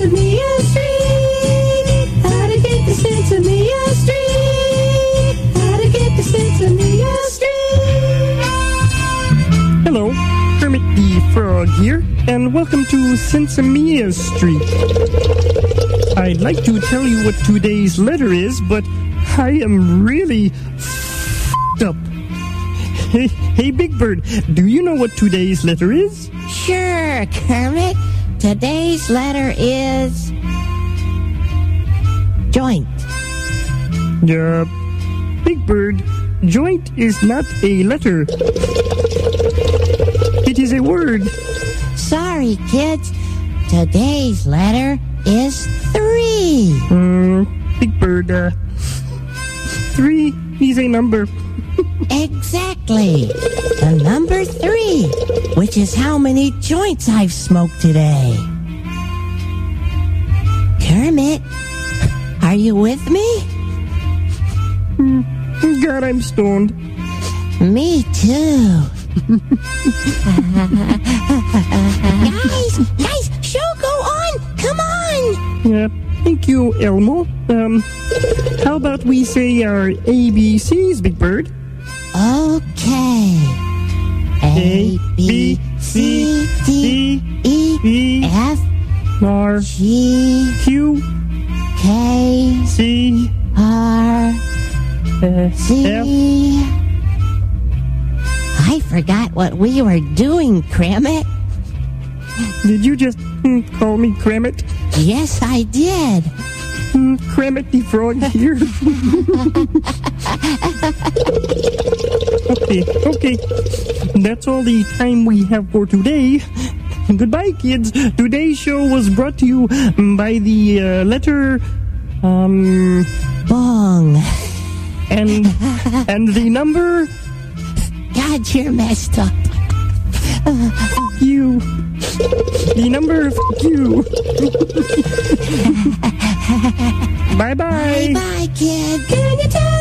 sense street. How to get to sense street. How to get to sense street. Hello, Kermit the Frog here, and welcome to Sensemia Street. I'd like to tell you what today's letter is, but I am really up. Hey, hey, Big Bird, do you know what today's letter is? Sure, Kermit. Today's letter is joint. Uh, Big Bird, joint is not a letter. It is a word. Sorry, kids. Today's letter is three. Uh, Big Bird, uh, three is a number. Exactly. The number three, which is how many joints I've smoked today. Kermit, are you with me? God, I'm stoned. Me too. guys, guys, show go on. Come on. Yeah, thank you, Elmo. Um, how about we say our ABCs, Big Bird? Okay. A, B, C, D, E, E, F, R, G, Q, K, C, R, F. C. I forgot what we were doing, Kramet. Did you just mm, call me Kramit? Yes, I did. Mm, Kramit the Frog here. okay, okay. That's all the time we have for today. Goodbye, kids. Today's show was brought to you by the uh, letter, um, Bong. and and the number God, you're messed up. you. The number of you. bye bye. Bye, bye, kid.